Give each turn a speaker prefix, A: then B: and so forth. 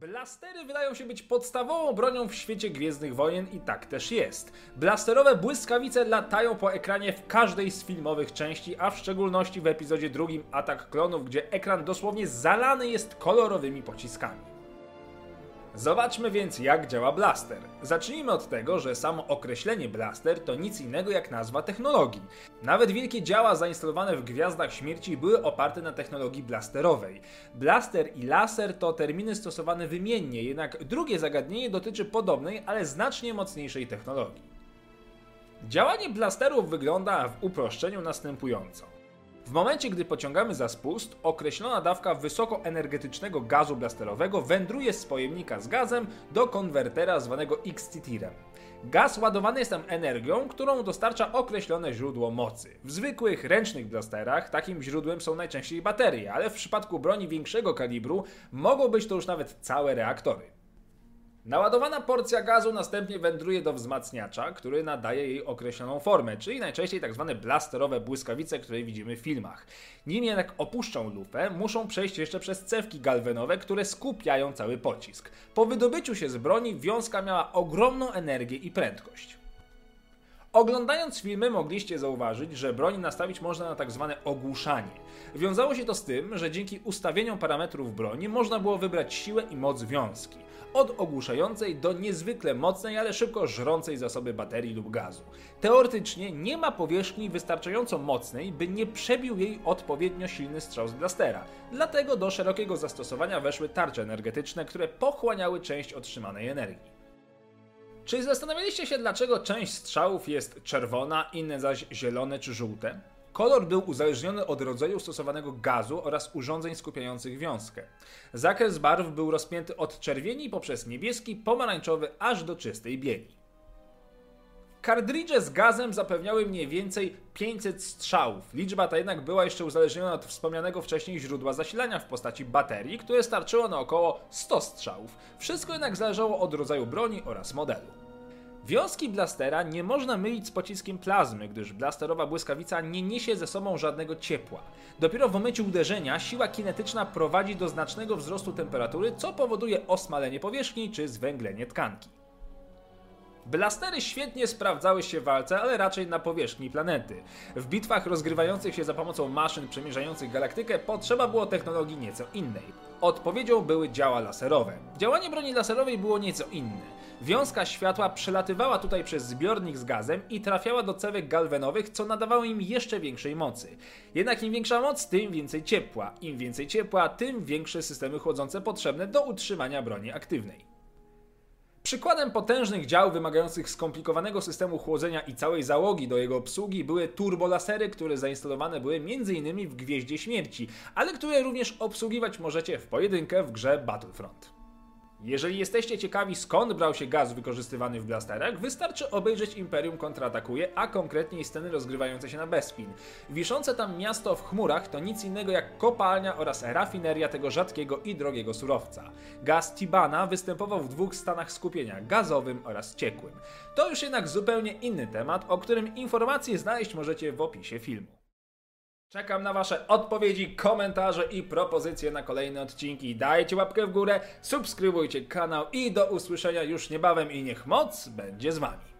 A: Blastery wydają się być podstawową bronią w świecie Gwiezdnych Wojen i tak też jest. Blasterowe błyskawice latają po ekranie w każdej z filmowych części, a w szczególności w epizodzie drugim Atak Klonów, gdzie ekran dosłownie zalany jest kolorowymi pociskami. Zobaczmy więc jak działa blaster. Zacznijmy od tego, że samo określenie blaster to nic innego jak nazwa technologii. Nawet wielkie działa zainstalowane w Gwiazdach Śmierci były oparte na technologii blasterowej. Blaster i laser to terminy stosowane wymiennie, jednak drugie zagadnienie dotyczy podobnej, ale znacznie mocniejszej technologii. Działanie blasterów wygląda w uproszczeniu następująco. W momencie, gdy pociągamy za spust, określona dawka wysokoenergetycznego gazu blasterowego wędruje z pojemnika z gazem do konwertera zwanego X-Titirem. Gaz ładowany jest tam energią, którą dostarcza określone źródło mocy. W zwykłych, ręcznych blasterach takim źródłem są najczęściej baterie, ale w przypadku broni większego kalibru mogą być to już nawet całe reaktory. Naładowana porcja gazu następnie wędruje do wzmacniacza, który nadaje jej określoną formę, czyli najczęściej. Tak blasterowe błyskawice, które widzimy w filmach. Nim jednak opuszczą lufę, muszą przejść jeszcze przez cewki galwenowe, które skupiają cały pocisk. Po wydobyciu się z broni wiązka miała ogromną energię i prędkość. Oglądając filmy mogliście zauważyć, że broń nastawić można na tak zwane ogłuszanie. Wiązało się to z tym, że dzięki ustawieniom parametrów broni można było wybrać siłę i moc wiązki od ogłuszającej do niezwykle mocnej, ale szybko żrącej zasoby baterii lub gazu. Teoretycznie nie ma powierzchni wystarczająco mocnej, by nie przebił jej odpowiednio silny strzał z blastera. Dlatego do szerokiego zastosowania weszły tarcze energetyczne, które pochłaniały część otrzymanej energii. Czy zastanawialiście się, dlaczego część strzałów jest czerwona, inne zaś zielone czy żółte? Kolor był uzależniony od rodzaju stosowanego gazu oraz urządzeń skupiających wiązkę. Zakres barw był rozpięty od czerwieni poprzez niebieski, pomarańczowy aż do czystej bieli. Kardridże z gazem zapewniały mniej więcej 500 strzałów. Liczba ta jednak była jeszcze uzależniona od wspomnianego wcześniej źródła zasilania w postaci baterii, które starczyło na około 100 strzałów. Wszystko jednak zależało od rodzaju broni oraz modelu. Wiązki blastera nie można mylić z pociskiem plazmy, gdyż blasterowa błyskawica nie niesie ze sobą żadnego ciepła. Dopiero w momencie uderzenia siła kinetyczna prowadzi do znacznego wzrostu temperatury, co powoduje osmalenie powierzchni czy zwęglenie tkanki. Blastery świetnie sprawdzały się w walce, ale raczej na powierzchni planety. W bitwach rozgrywających się za pomocą maszyn przemierzających galaktykę potrzeba było technologii nieco innej. Odpowiedzią były działa laserowe. Działanie broni laserowej było nieco inne. Wiązka światła przelatywała tutaj przez zbiornik z gazem i trafiała do cewek galwenowych, co nadawało im jeszcze większej mocy. Jednak im większa moc, tym więcej ciepła. Im więcej ciepła, tym większe systemy chłodzące potrzebne do utrzymania broni aktywnej. Przykładem potężnych dział wymagających skomplikowanego systemu chłodzenia i całej załogi do jego obsługi były turbolasery, które zainstalowane były m.in. w Gwieździe Śmierci, ale które również obsługiwać możecie w pojedynkę w grze Battlefront. Jeżeli jesteście ciekawi skąd brał się gaz wykorzystywany w blasterach, wystarczy obejrzeć Imperium kontratakuje, a konkretniej sceny rozgrywające się na Bespin. Wiszące tam miasto w chmurach to nic innego jak kopalnia oraz rafineria tego rzadkiego i drogiego surowca. Gaz Tibana występował w dwóch stanach skupienia, gazowym oraz ciekłym. To już jednak zupełnie inny temat, o którym informacje znaleźć możecie w opisie filmu. Czekam na Wasze odpowiedzi, komentarze i propozycje na kolejne odcinki. Dajcie łapkę w górę, subskrybujcie kanał i do usłyszenia już niebawem i niech moc będzie z Wami.